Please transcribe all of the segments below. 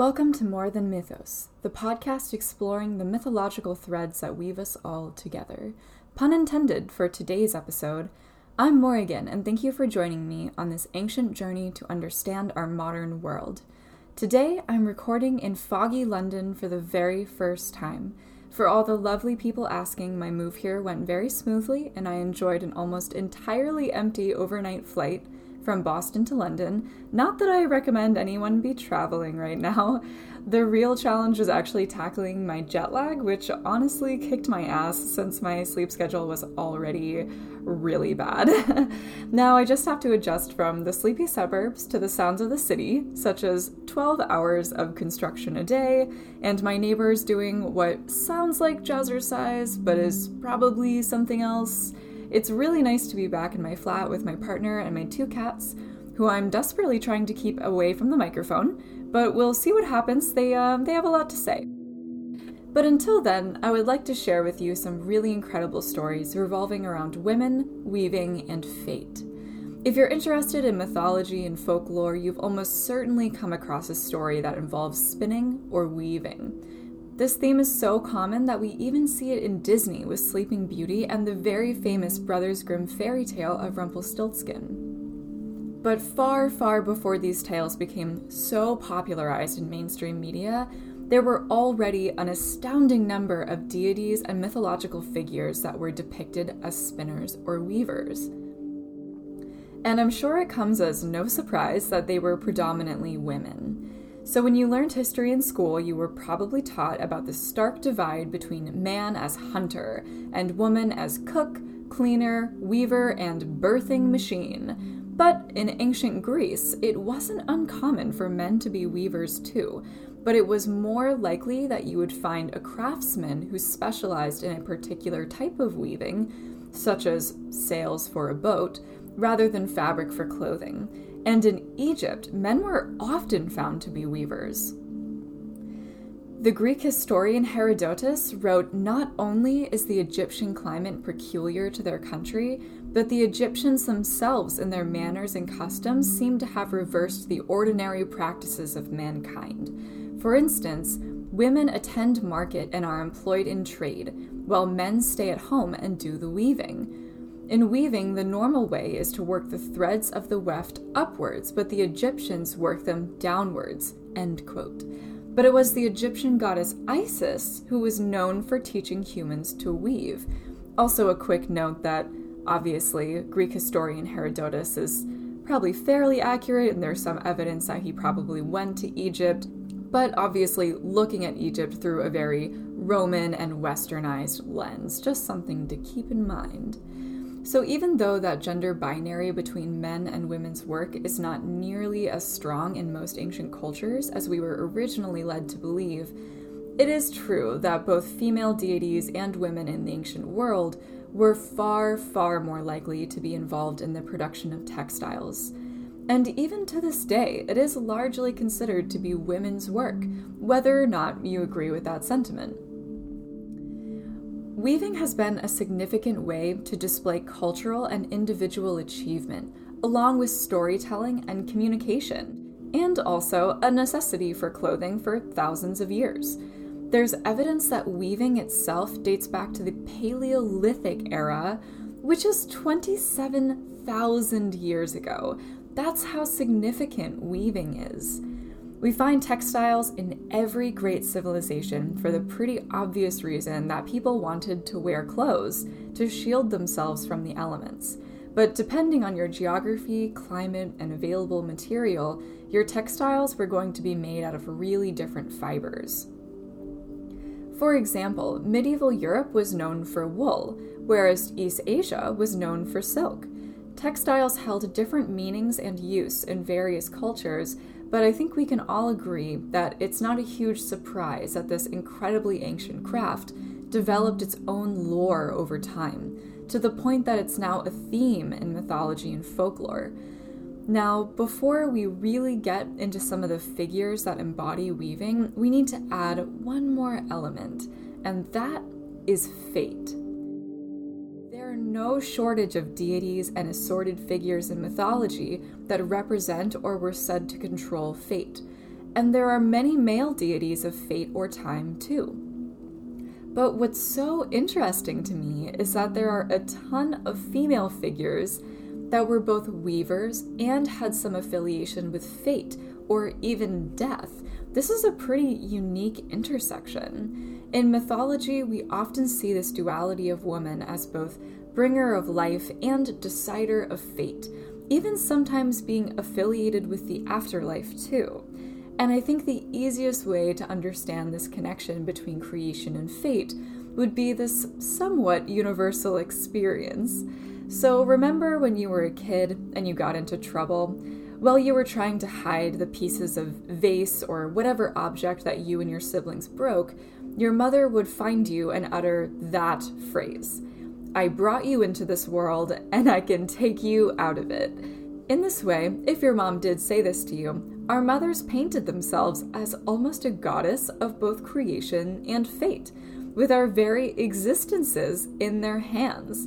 Welcome to More Than Mythos, the podcast exploring the mythological threads that weave us all together. Pun intended for today's episode. I'm Morrigan, and thank you for joining me on this ancient journey to understand our modern world. Today, I'm recording in foggy London for the very first time. For all the lovely people asking, my move here went very smoothly, and I enjoyed an almost entirely empty overnight flight from Boston to London. Not that I recommend anyone be traveling right now. The real challenge was actually tackling my jet lag, which honestly kicked my ass since my sleep schedule was already really bad. now I just have to adjust from the sleepy suburbs to the sounds of the city, such as 12 hours of construction a day, and my neighbors doing what sounds like jazzercise, but is probably something else. It's really nice to be back in my flat with my partner and my two cats, who I'm desperately trying to keep away from the microphone, but we'll see what happens. They, uh, they have a lot to say. But until then, I would like to share with you some really incredible stories revolving around women, weaving, and fate. If you're interested in mythology and folklore, you've almost certainly come across a story that involves spinning or weaving. This theme is so common that we even see it in Disney with Sleeping Beauty and the very famous Brothers Grimm fairy tale of Rumpelstiltskin. But far, far before these tales became so popularized in mainstream media, there were already an astounding number of deities and mythological figures that were depicted as spinners or weavers. And I'm sure it comes as no surprise that they were predominantly women. So, when you learned history in school, you were probably taught about the stark divide between man as hunter and woman as cook, cleaner, weaver, and birthing machine. But in ancient Greece, it wasn't uncommon for men to be weavers too, but it was more likely that you would find a craftsman who specialized in a particular type of weaving, such as sails for a boat, rather than fabric for clothing and in Egypt, men were often found to be weavers. The Greek historian Herodotus wrote Not only is the Egyptian climate peculiar to their country, but the Egyptians themselves, in their manners and customs, seem to have reversed the ordinary practices of mankind. For instance, women attend market and are employed in trade, while men stay at home and do the weaving. In weaving, the normal way is to work the threads of the weft upwards, but the Egyptians worked them downwards. End quote. But it was the Egyptian goddess Isis who was known for teaching humans to weave. Also, a quick note that obviously Greek historian Herodotus is probably fairly accurate, and there's some evidence that he probably went to Egypt, but obviously looking at Egypt through a very Roman and westernized lens. Just something to keep in mind. So, even though that gender binary between men and women's work is not nearly as strong in most ancient cultures as we were originally led to believe, it is true that both female deities and women in the ancient world were far, far more likely to be involved in the production of textiles. And even to this day, it is largely considered to be women's work, whether or not you agree with that sentiment. Weaving has been a significant way to display cultural and individual achievement, along with storytelling and communication, and also a necessity for clothing for thousands of years. There's evidence that weaving itself dates back to the Paleolithic era, which is 27,000 years ago. That's how significant weaving is. We find textiles in every great civilization for the pretty obvious reason that people wanted to wear clothes to shield themselves from the elements. But depending on your geography, climate, and available material, your textiles were going to be made out of really different fibers. For example, medieval Europe was known for wool, whereas East Asia was known for silk. Textiles held different meanings and use in various cultures, but I think we can all agree that it's not a huge surprise that this incredibly ancient craft developed its own lore over time, to the point that it's now a theme in mythology and folklore. Now, before we really get into some of the figures that embody weaving, we need to add one more element, and that is fate no shortage of deities and assorted figures in mythology that represent or were said to control fate. and there are many male deities of fate or time too. But what's so interesting to me is that there are a ton of female figures that were both weavers and had some affiliation with fate or even death. This is a pretty unique intersection. In mythology, we often see this duality of woman as both bringer of life and decider of fate, even sometimes being affiliated with the afterlife too. And I think the easiest way to understand this connection between creation and fate would be this somewhat universal experience. So, remember when you were a kid and you got into trouble? While you were trying to hide the pieces of vase or whatever object that you and your siblings broke, your mother would find you and utter that phrase I brought you into this world and I can take you out of it. In this way, if your mom did say this to you, our mothers painted themselves as almost a goddess of both creation and fate, with our very existences in their hands.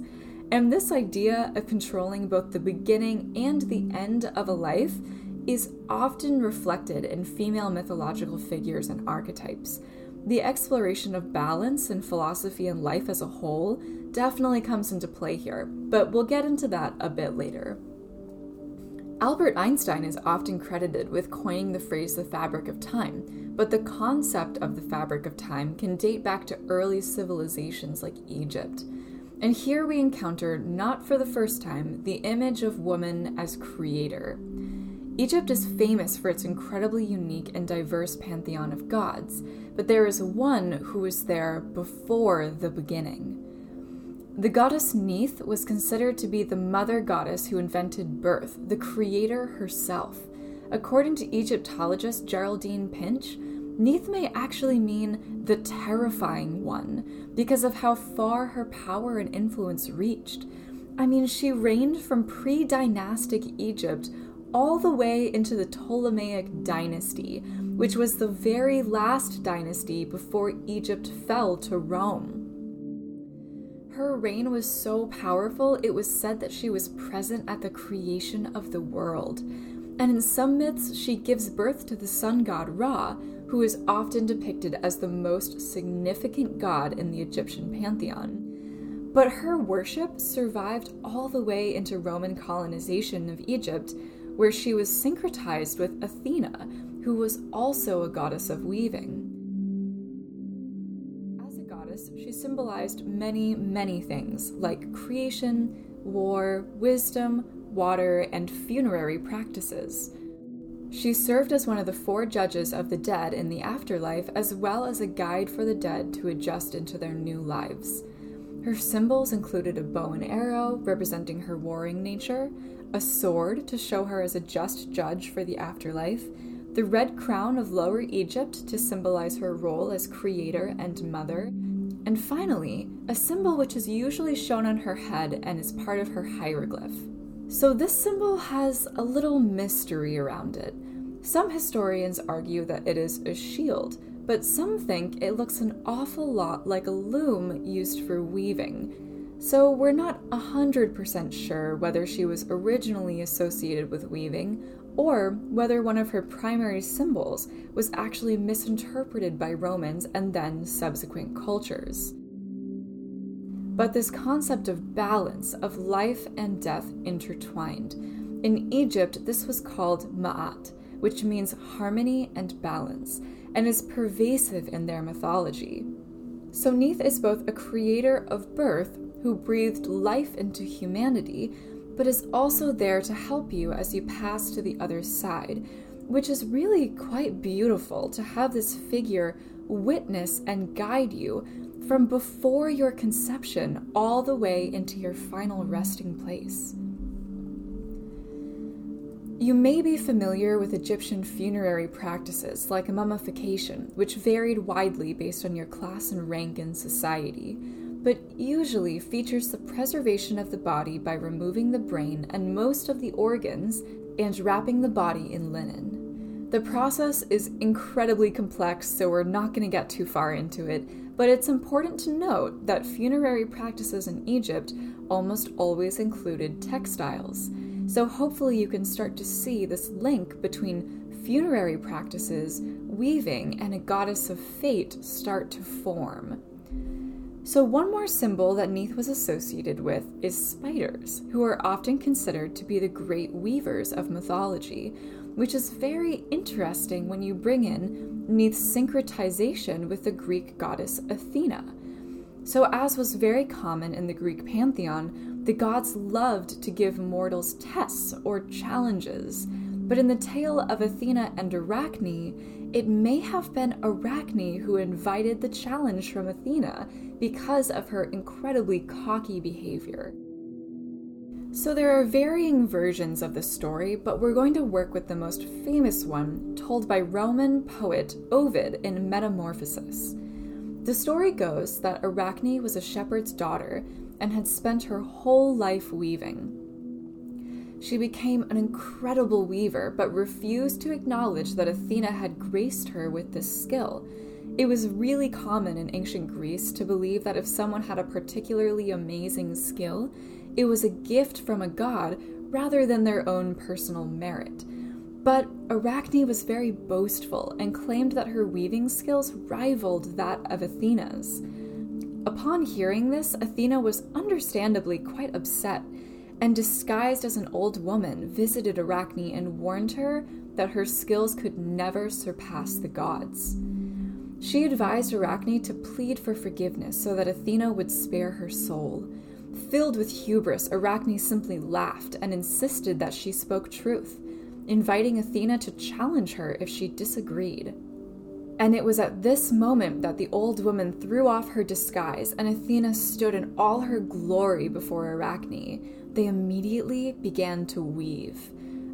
And this idea of controlling both the beginning and the end of a life is often reflected in female mythological figures and archetypes. The exploration of balance in philosophy and life as a whole definitely comes into play here, but we'll get into that a bit later. Albert Einstein is often credited with coining the phrase the fabric of time, but the concept of the fabric of time can date back to early civilizations like Egypt. And here we encounter, not for the first time, the image of woman as creator. Egypt is famous for its incredibly unique and diverse pantheon of gods, but there is one who was there before the beginning. The goddess Neith was considered to be the mother goddess who invented birth, the creator herself. According to Egyptologist Geraldine Pinch, Neith may actually mean the terrifying one because of how far her power and influence reached. I mean, she reigned from pre dynastic Egypt all the way into the Ptolemaic dynasty, which was the very last dynasty before Egypt fell to Rome. Her reign was so powerful, it was said that she was present at the creation of the world. And in some myths, she gives birth to the sun god Ra, who is often depicted as the most significant god in the Egyptian pantheon. But her worship survived all the way into Roman colonization of Egypt, where she was syncretized with Athena, who was also a goddess of weaving. Symbolized many, many things like creation, war, wisdom, water, and funerary practices. She served as one of the four judges of the dead in the afterlife, as well as a guide for the dead to adjust into their new lives. Her symbols included a bow and arrow, representing her warring nature, a sword to show her as a just judge for the afterlife, the red crown of Lower Egypt to symbolize her role as creator and mother, and finally, a symbol which is usually shown on her head and is part of her hieroglyph. So, this symbol has a little mystery around it. Some historians argue that it is a shield, but some think it looks an awful lot like a loom used for weaving. So, we're not 100% sure whether she was originally associated with weaving or whether one of her primary symbols was actually misinterpreted by Romans and then subsequent cultures. But this concept of balance, of life and death intertwined. In Egypt, this was called ma'at, which means harmony and balance, and is pervasive in their mythology. So Neith is both a creator of birth who breathed life into humanity, but is also there to help you as you pass to the other side, which is really quite beautiful to have this figure witness and guide you from before your conception all the way into your final resting place. You may be familiar with Egyptian funerary practices like mummification, which varied widely based on your class and rank in society, but usually features the preservation of the body by removing the brain and most of the organs and wrapping the body in linen. The process is incredibly complex, so we're not going to get too far into it, but it's important to note that funerary practices in Egypt almost always included textiles. So hopefully you can start to see this link between funerary practices, weaving, and a goddess of fate start to form. So, one more symbol that Neith was associated with is spiders, who are often considered to be the great weavers of mythology, which is very interesting when you bring in Neith's syncretization with the Greek goddess Athena. So, as was very common in the Greek pantheon, the gods loved to give mortals tests or challenges. But in the tale of Athena and Arachne, it may have been Arachne who invited the challenge from Athena because of her incredibly cocky behavior. So there are varying versions of the story, but we're going to work with the most famous one, told by Roman poet Ovid in Metamorphoses. The story goes that Arachne was a shepherd's daughter and had spent her whole life weaving. She became an incredible weaver, but refused to acknowledge that Athena had graced her with this skill. It was really common in ancient Greece to believe that if someone had a particularly amazing skill, it was a gift from a god rather than their own personal merit. But Arachne was very boastful and claimed that her weaving skills rivaled that of Athena's. Upon hearing this, Athena was understandably quite upset, and disguised as an old woman, visited Arachne and warned her that her skills could never surpass the gods. She advised Arachne to plead for forgiveness so that Athena would spare her soul. Filled with hubris, Arachne simply laughed and insisted that she spoke truth inviting Athena to challenge her if she disagreed. And it was at this moment that the old woman threw off her disguise and Athena stood in all her glory before Arachne. They immediately began to weave.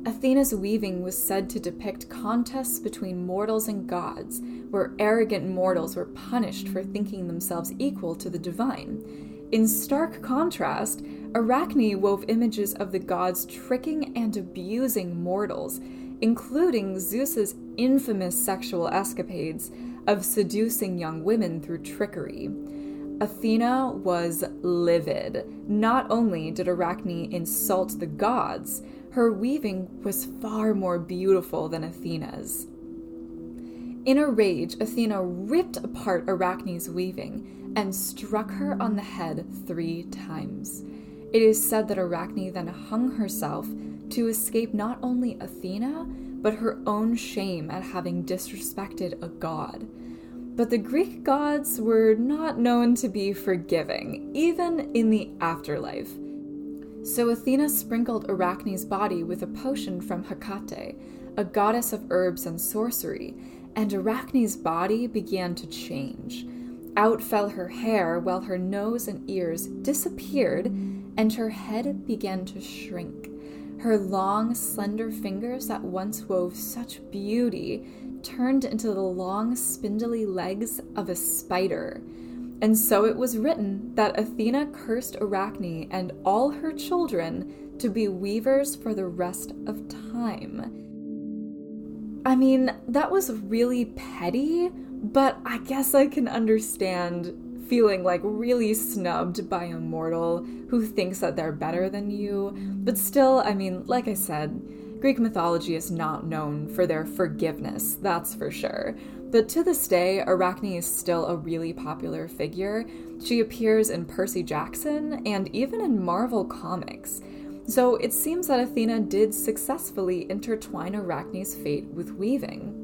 Athena's weaving was said to depict contests between mortals and gods, where arrogant mortals were punished for thinking themselves equal to the divine. In stark contrast, Arachne wove images of the gods tricking and abusing mortals, including Zeus's infamous sexual escapades of seducing young women through trickery. Athena was livid. Not only did Arachne insult the gods, her weaving was far more beautiful than Athena's. In a rage, Athena ripped apart Arachne's weaving and struck her on the head three times. It is said that Arachne then hung herself to escape not only Athena, but her own shame at having disrespected a god. But the Greek gods were not known to be forgiving, even in the afterlife. So Athena sprinkled Arachne's body with a potion from Hecate, a goddess of herbs and sorcery, and Arachne's body began to change. Out fell her hair, while her nose and ears disappeared and her head began to shrink. Her long, slender fingers that once wove such beauty turned into the long, spindly legs of a spider. And so it was written that Athena cursed Arachne and all her children to be weavers for the rest of time. I mean, that was really petty, but I guess I can understand feeling like really snubbed by a mortal who thinks that they're better than you. But still, I mean, like I said, Greek mythology is not known for their forgiveness, that's for sure. But to this day, Arachne is still a really popular figure. She appears in Percy Jackson and even in Marvel Comics. So it seems that Athena did successfully intertwine Arachne's fate with weaving.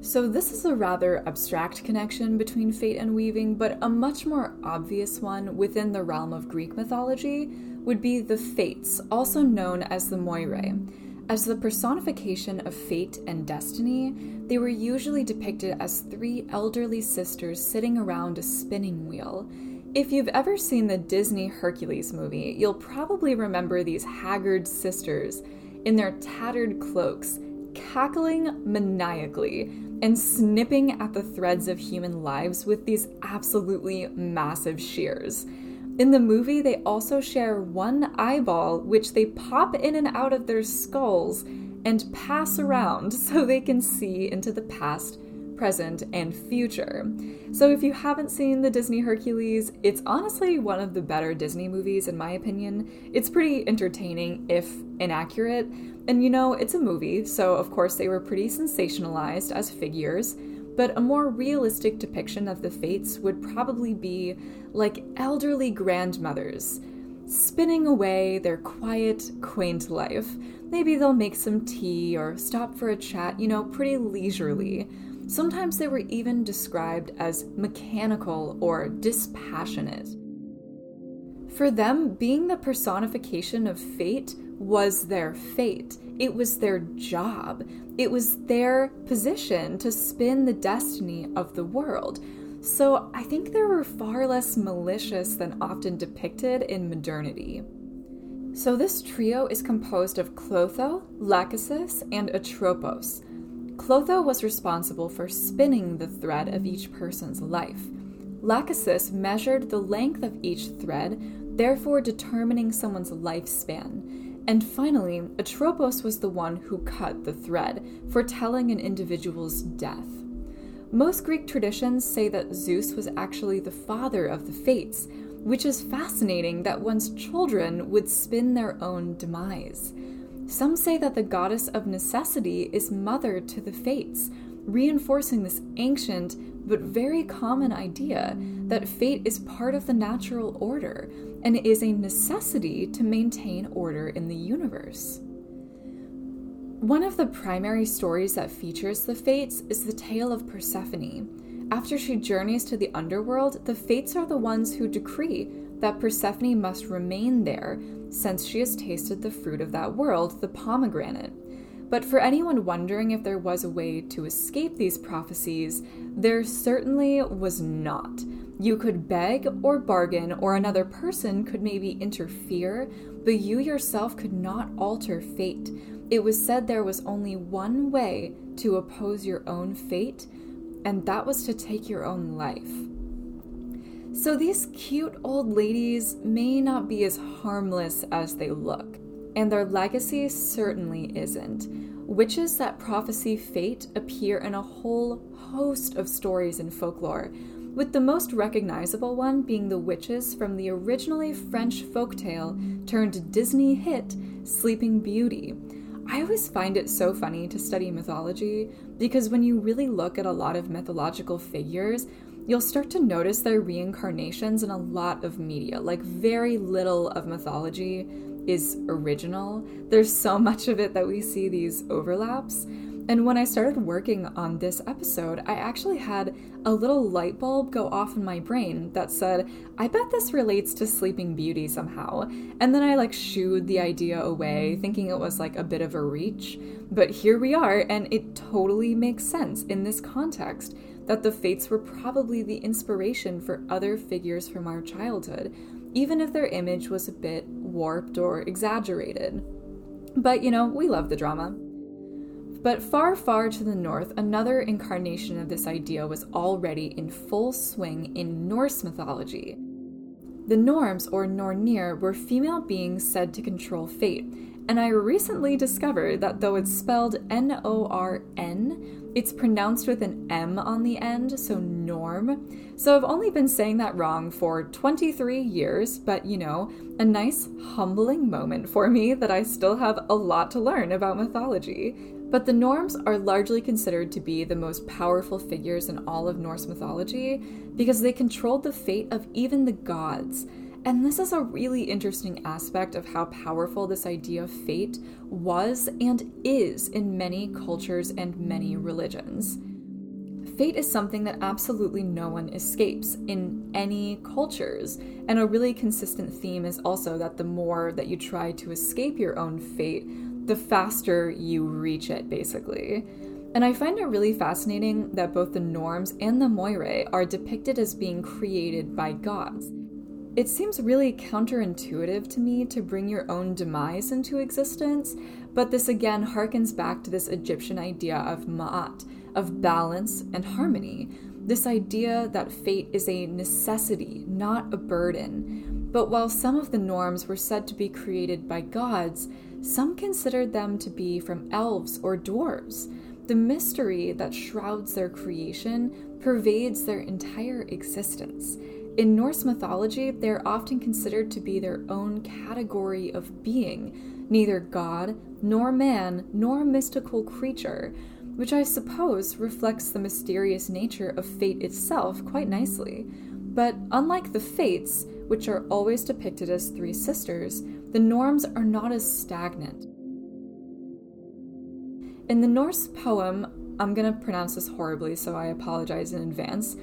So, this is a rather abstract connection between fate and weaving, but a much more obvious one within the realm of Greek mythology would be the Fates, also known as the Moirae. As the personification of fate and destiny, they were usually depicted as three elderly sisters sitting around a spinning wheel. If you've ever seen the Disney Hercules movie, you'll probably remember these haggard sisters in their tattered cloaks, cackling maniacally and snipping at the threads of human lives with these absolutely massive shears. In the movie, they also share one eyeball, which they pop in and out of their skulls and pass around so they can see into the past, present, and future. So if you haven't seen the Disney Hercules, it's honestly one of the better Disney movies, in my opinion. It's pretty entertaining, if inaccurate. And you know, it's a movie, so of course they were pretty sensationalized as figures but a more realistic depiction of the fates would probably be like elderly grandmothers, spinning away their quiet, quaint life. Maybe they'll make some tea or stop for a chat, you know, pretty leisurely. Sometimes they were even described as mechanical or dispassionate. For them, being the personification of fate was their fate. It was their job. It was their position to spin the destiny of the world. So I think they were far less malicious than often depicted in modernity. So this trio is composed of Clotho, Lachesis, and Atropos. Clotho was responsible for spinning the thread of each person's life. Lachesis measured the length of each thread, therefore determining someone's lifespan. And finally, Atropos was the one who cut the thread, foretelling an individual's death. Most Greek traditions say that Zeus was actually the father of the Fates, which is fascinating that one's children would spin their own demise. Some say that the goddess of necessity is mother to the Fates, reinforcing this ancient but very common idea that fate is part of the natural order and is a necessity to maintain order in the universe. One of the primary stories that features the Fates is the tale of Persephone. After she journeys to the underworld, the Fates are the ones who decree that Persephone must remain there since she has tasted the fruit of that world, the pomegranate. But for anyone wondering if there was a way to escape these prophecies, there certainly was not. You could beg or bargain, or another person could maybe interfere, but you yourself could not alter fate. It was said there was only one way to oppose your own fate, and that was to take your own life. So these cute old ladies may not be as harmless as they look and their legacy certainly isn't. Witches that prophesy fate appear in a whole host of stories in folklore, with the most recognizable one being the witches from the originally French folktale turned Disney hit Sleeping Beauty. I always find it so funny to study mythology because when you really look at a lot of mythological figures, you'll start to notice their reincarnations in a lot of media. Like, very little of mythology is original. There's so much of it that we see these overlaps. And when I started working on this episode, I actually had a little light bulb go off in my brain that said, I bet this relates to Sleeping Beauty somehow. And then I like shooed the idea away, thinking it was like a bit of a reach. But here we are, and it totally makes sense in this context that the fates were probably the inspiration for other figures from our childhood, even if their image was a bit warped or exaggerated. But you know, we love the drama. But far, far to the north, another incarnation of this idea was already in full swing in Norse mythology. The Norns, or Nornir, were female beings said to control fate, and I recently discovered that though it's spelled N O R N, it's pronounced with an M on the end, so norm. So I've only been saying that wrong for 23 years, but you know, a nice humbling moment for me that I still have a lot to learn about mythology. But the Norns are largely considered to be the most powerful figures in all of Norse mythology because they controlled the fate of even the gods. And this is a really interesting aspect of how powerful this idea of fate was and is in many cultures and many religions. Fate is something that absolutely no one escapes in any cultures. And a really consistent theme is also that the more that you try to escape your own fate, the faster you reach it, basically. And I find it really fascinating that both the norms and the Moirae are depicted as being created by gods. It seems really counterintuitive to me to bring your own demise into existence, but this again harkens back to this Egyptian idea of ma'at, of balance and harmony. This idea that fate is a necessity, not a burden. But while some of the norms were said to be created by gods, some considered them to be from elves or dwarves. the mystery that shrouds their creation pervades their entire existence. In Norse mythology, they are often considered to be their own category of being, neither god, nor man, nor mystical creature, which I suppose reflects the mysterious nature of fate itself quite nicely. But unlike the Fates, which are always depicted as three sisters, the norms are not as stagnant. In the Norse poem, I'm gonna pronounce this horribly, so I apologize in advance,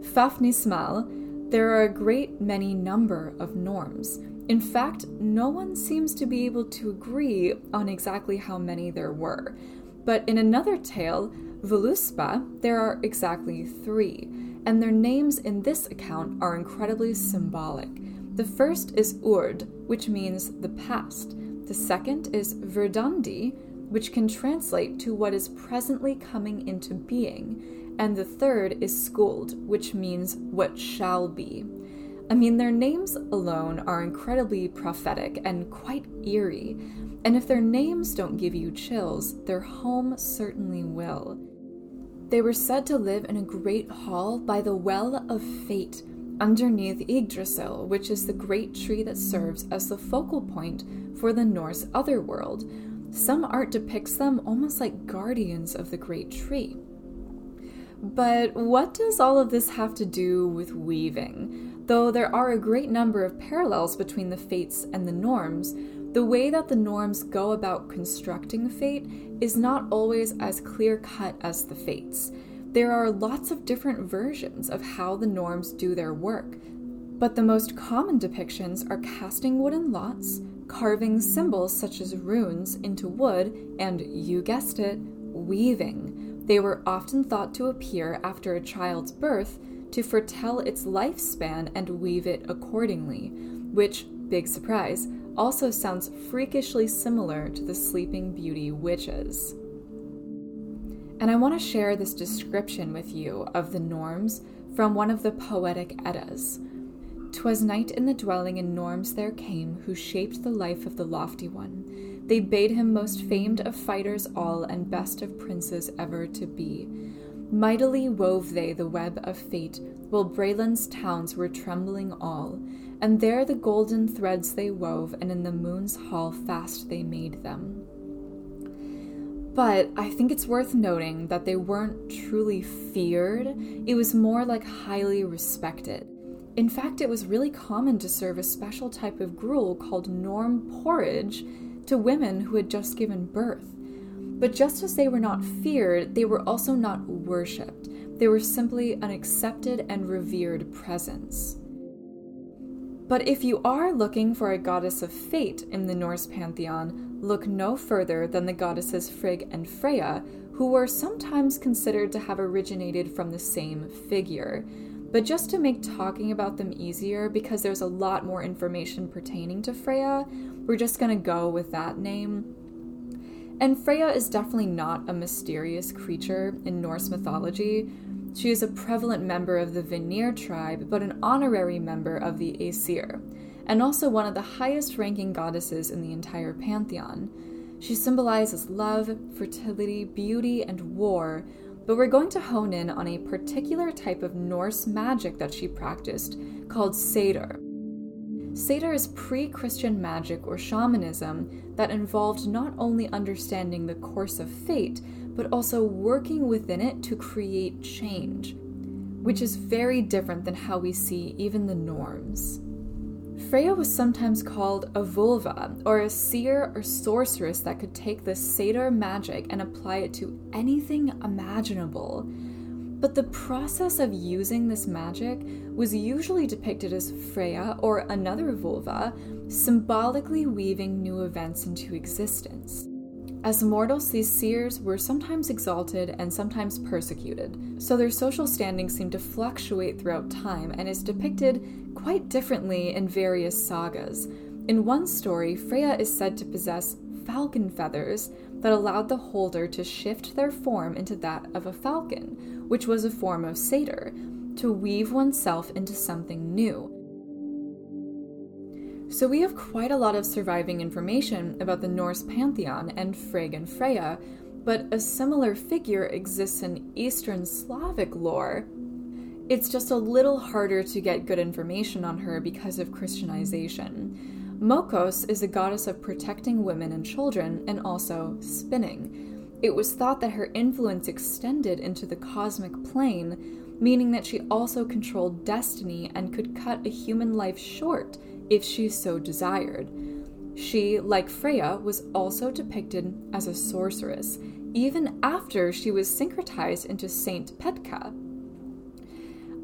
Fafnismal, there are a great many number of norms. In fact, no one seems to be able to agree on exactly how many there were. But in another tale, Voluspa, there are exactly three, and their names in this account are incredibly symbolic. The first is Urd, which means the past. The second is Verdandi, which can translate to what is presently coming into being. And the third is Skuld, which means what shall be. I mean, their names alone are incredibly prophetic and quite eerie. And if their names don't give you chills, their home certainly will. They were said to live in a great hall by the Well of Fate, underneath Yggdrasil, which is the great tree that serves as the focal point for the Norse otherworld. Some art depicts them almost like guardians of the great tree. But what does all of this have to do with weaving? Though there are a great number of parallels between the fates and the norms, the way that the norms go about constructing fate is not always as clear cut as the fates. There are lots of different versions of how the norms do their work, but the most common depictions are casting wooden lots, carving symbols such as runes into wood, and, you guessed it, weaving. They were often thought to appear after a child's birth to foretell its lifespan and weave it accordingly, which, big surprise, also sounds freakishly similar to the Sleeping Beauty witches. And I want to share this description with you of the norms from one of the poetic Eddas. 'Twas night in the dwelling, and Norms there came, who shaped the life of the lofty one. They bade him most famed of fighters all, and best of princes ever to be. Mightily wove they the web of fate, while Bralund's towns were trembling all. And there the golden threads they wove, and in the moon's hall fast they made them. But I think it's worth noting that they weren't truly feared, it was more like highly respected. In fact, it was really common to serve a special type of gruel called norm porridge to women who had just given birth. But just as they were not feared, they were also not worshipped. They were simply an accepted and revered presence. But if you are looking for a goddess of fate in the Norse pantheon, look no further than the goddesses Frigg and Freya, who were sometimes considered to have originated from the same figure. But just to make talking about them easier, because there's a lot more information pertaining to Freya, we're just gonna go with that name. And Freya is definitely not a mysterious creature in Norse mythology. She is a prevalent member of the Vanir tribe, but an honorary member of the Aesir, and also one of the highest ranking goddesses in the entire pantheon. She symbolizes love, fertility, beauty, and war, but we're going to hone in on a particular type of Norse magic that she practiced called Seidr. Seidr is pre Christian magic or shamanism that involved not only understanding the course of fate, but also working within it to create change, which is very different than how we see even the norms. Freya was sometimes called a völva, or a seer or sorceress that could take the seidr magic and apply it to anything imaginable. But the process of using this magic was usually depicted as Freya or another völva symbolically weaving new events into existence. As mortals, these seers were sometimes exalted and sometimes persecuted, so their social standing seemed to fluctuate throughout time and is depicted quite differently in various sagas. In one story, Freya is said to possess falcon feathers that allowed the holder to shift their form into that of a falcon, which was a form of seidr, to weave oneself into something new. So we have quite a lot of surviving information about the Norse pantheon and Frigg and Freya, but a similar figure exists in Eastern Slavic lore. It's just a little harder to get good information on her because of Christianization. Mokos is a goddess of protecting women and children and also spinning. It was thought that her influence extended into the cosmic plane, meaning that she also controlled destiny and could cut a human life short if she so desired. She, like Freya, was also depicted as a sorceress, even after she was syncretized into Saint Petka.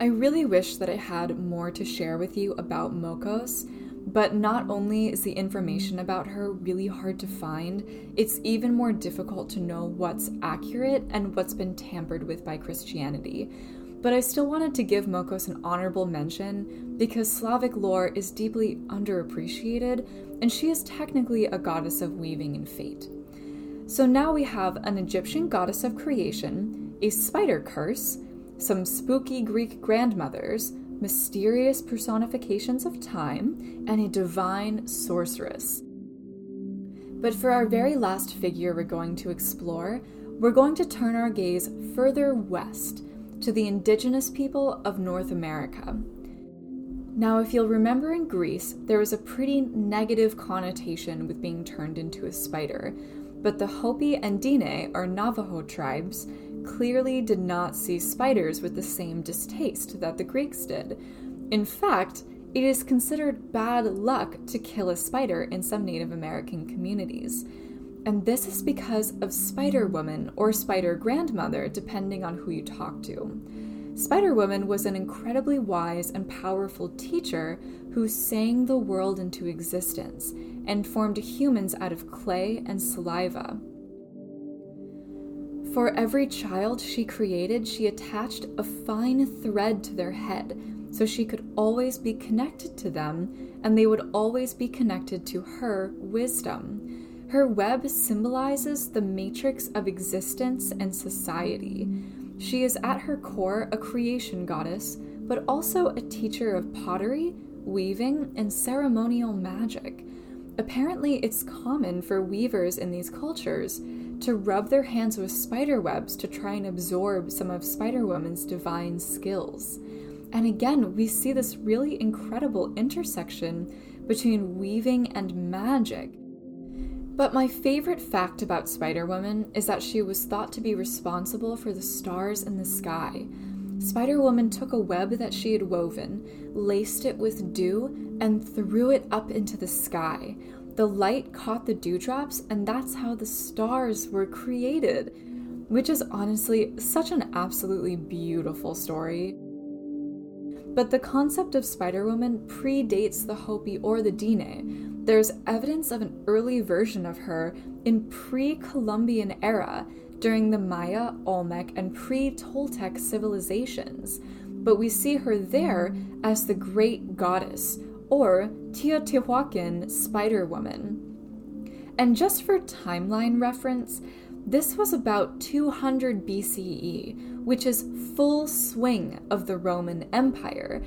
I really wish that I had more to share with you about Mokos, but not only is the information about her really hard to find, it's even more difficult to know what's accurate and what's been tampered with by Christianity. But I still wanted to give Mokos an honorable mention because Slavic lore is deeply underappreciated, and she is technically a goddess of weaving and fate. So now we have an Egyptian goddess of creation, a spider curse, some spooky Greek grandmothers, mysterious personifications of time, and a divine sorceress. But for our very last figure we're going to explore, we're going to turn our gaze further west to the indigenous people of North America. Now, if you'll remember in Greece, there was a pretty negative connotation with being turned into a spider, but the Hopi and Dine, or Navajo tribes, clearly did not see spiders with the same distaste that the Greeks did. In fact, it is considered bad luck to kill a spider in some Native American communities. And this is because of Spider Woman or Spider Grandmother, depending on who you talk to. Spider Woman was an incredibly wise and powerful teacher who sang the world into existence and formed humans out of clay and saliva. For every child she created, she attached a fine thread to their head so she could always be connected to them and they would always be connected to her wisdom. Her web symbolizes the matrix of existence and society. She is at her core a creation goddess, but also a teacher of pottery, weaving, and ceremonial magic. Apparently, it's common for weavers in these cultures to rub their hands with spider webs to try and absorb some of Spider Woman's divine skills. And again, we see this really incredible intersection between weaving and magic. But my favorite fact about Spider Woman is that she was thought to be responsible for the stars in the sky. Spider Woman took a web that she had woven, laced it with dew, and threw it up into the sky. The light caught the dewdrops, and that's how the stars were created, which is honestly such an absolutely beautiful story. But the concept of Spider Woman predates the Hopi or the Dine, there's evidence of an early version of her in pre Columbian era during the Maya, Olmec, and pre Toltec civilizations, but we see her there as the Great Goddess, or Teotihuacan Spider Woman. And just for timeline reference, this was about 200 BCE, which is full swing of the Roman Empire,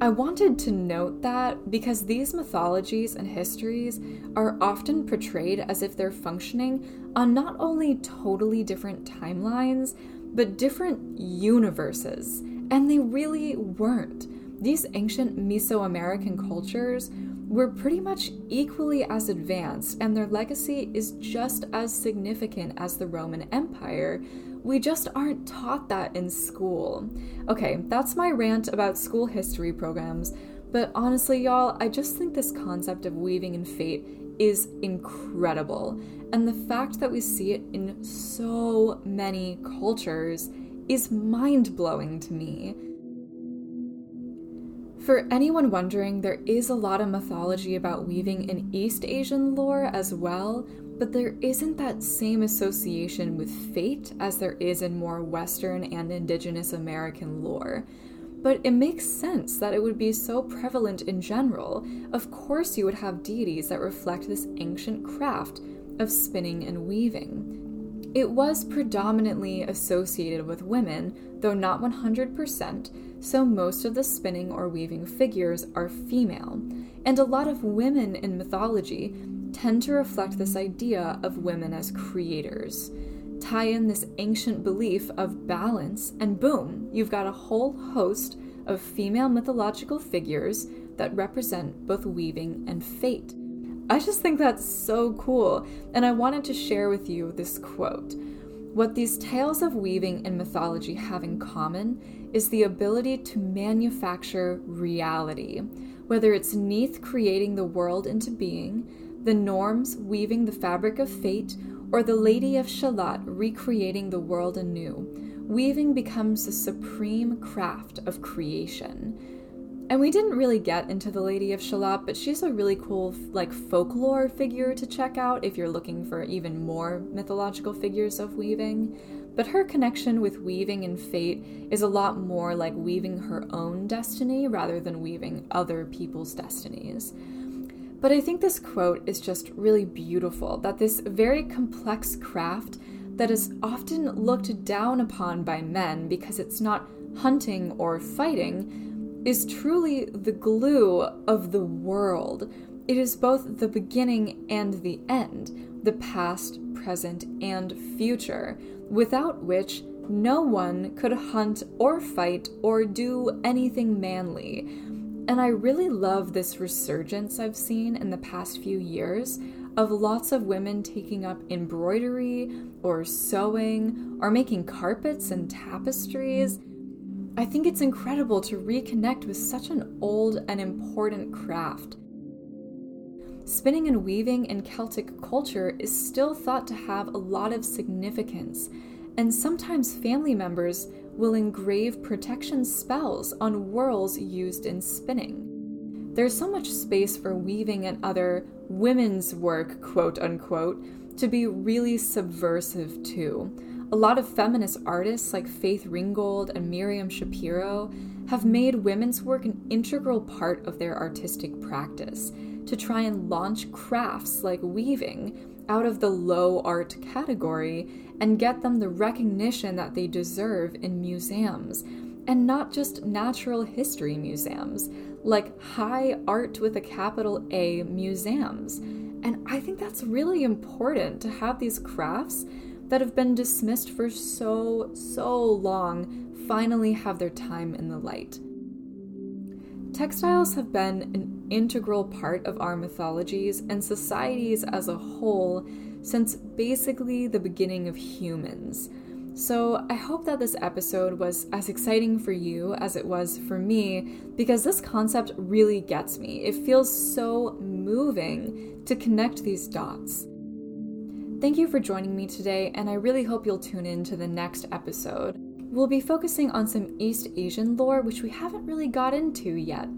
I wanted to note that because these mythologies and histories are often portrayed as if they're functioning on not only totally different timelines, but different universes. And they really weren't. These ancient Mesoamerican cultures were pretty much equally as advanced, and their legacy is just as significant as the Roman Empire, we just aren't taught that in school. Okay, that's my rant about school history programs, but honestly, y'all, I just think this concept of weaving and fate is incredible. And the fact that we see it in so many cultures is mind blowing to me. For anyone wondering, there is a lot of mythology about weaving in East Asian lore as well, but there isn't that same association with fate as there is in more Western and Indigenous American lore. But it makes sense that it would be so prevalent in general. Of course, you would have deities that reflect this ancient craft of spinning and weaving. It was predominantly associated with women, though not 100%, so most of the spinning or weaving figures are female. And a lot of women in mythology tend to reflect this idea of women as creators. tie in this ancient belief of balance, and boom, you've got a whole host of female mythological figures that represent both weaving and fate. I just think that's so cool, and I wanted to share with you this quote. What these tales of weaving and mythology have in common is the ability to manufacture reality, whether it's Neith creating the world into being, the Norns weaving the fabric of fate, or the Lady of Shalott recreating the world anew. Weaving becomes the supreme craft of creation. And we didn't really get into the Lady of Shalott, but she's a really cool like folklore figure to check out if you're looking for even more mythological figures of weaving. But her connection with weaving and fate is a lot more like weaving her own destiny rather than weaving other people's destinies. But I think this quote is just really beautiful that this very complex craft that is often looked down upon by men because it's not hunting or fighting is truly the glue of the world. It is both the beginning and the end, the past, present, and future, without which no one could hunt or fight or do anything manly. And I really love this resurgence I've seen in the past few years of lots of women taking up embroidery or sewing or making carpets and tapestries I think it's incredible to reconnect with such an old and important craft. Spinning and weaving in Celtic culture is still thought to have a lot of significance, and sometimes family members will engrave protection spells on whorls used in spinning. There's so much space for weaving and other women's work, quote unquote, to be really subversive too. A lot of feminist artists like Faith Ringgold and Miriam Schapiro have made women's work an integral part of their artistic practice to try and launch crafts like weaving out of the low art category and get them the recognition that they deserve in museums, and not just natural history museums, like high art with a capital A museums. And I think that's really important to have these crafts that have been dismissed for so, so long finally have their time in the light. Textiles have been an integral part of our mythologies and societies as a whole since basically the beginning of humans. So, I hope that this episode was as exciting for you as it was for me because this concept really gets me. It feels so moving to connect these dots. Thank you for joining me today, and I really hope you'll tune in to the next episode. We'll be focusing on some East Asian lore, which we haven't really got into yet.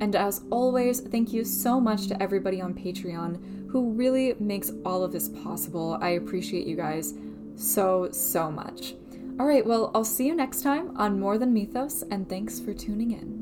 And as always, thank you so much to everybody on Patreon who really makes all of this possible. I appreciate you guys so, so much. All right, well, I'll see you next time on More Than Mythos, and thanks for tuning in.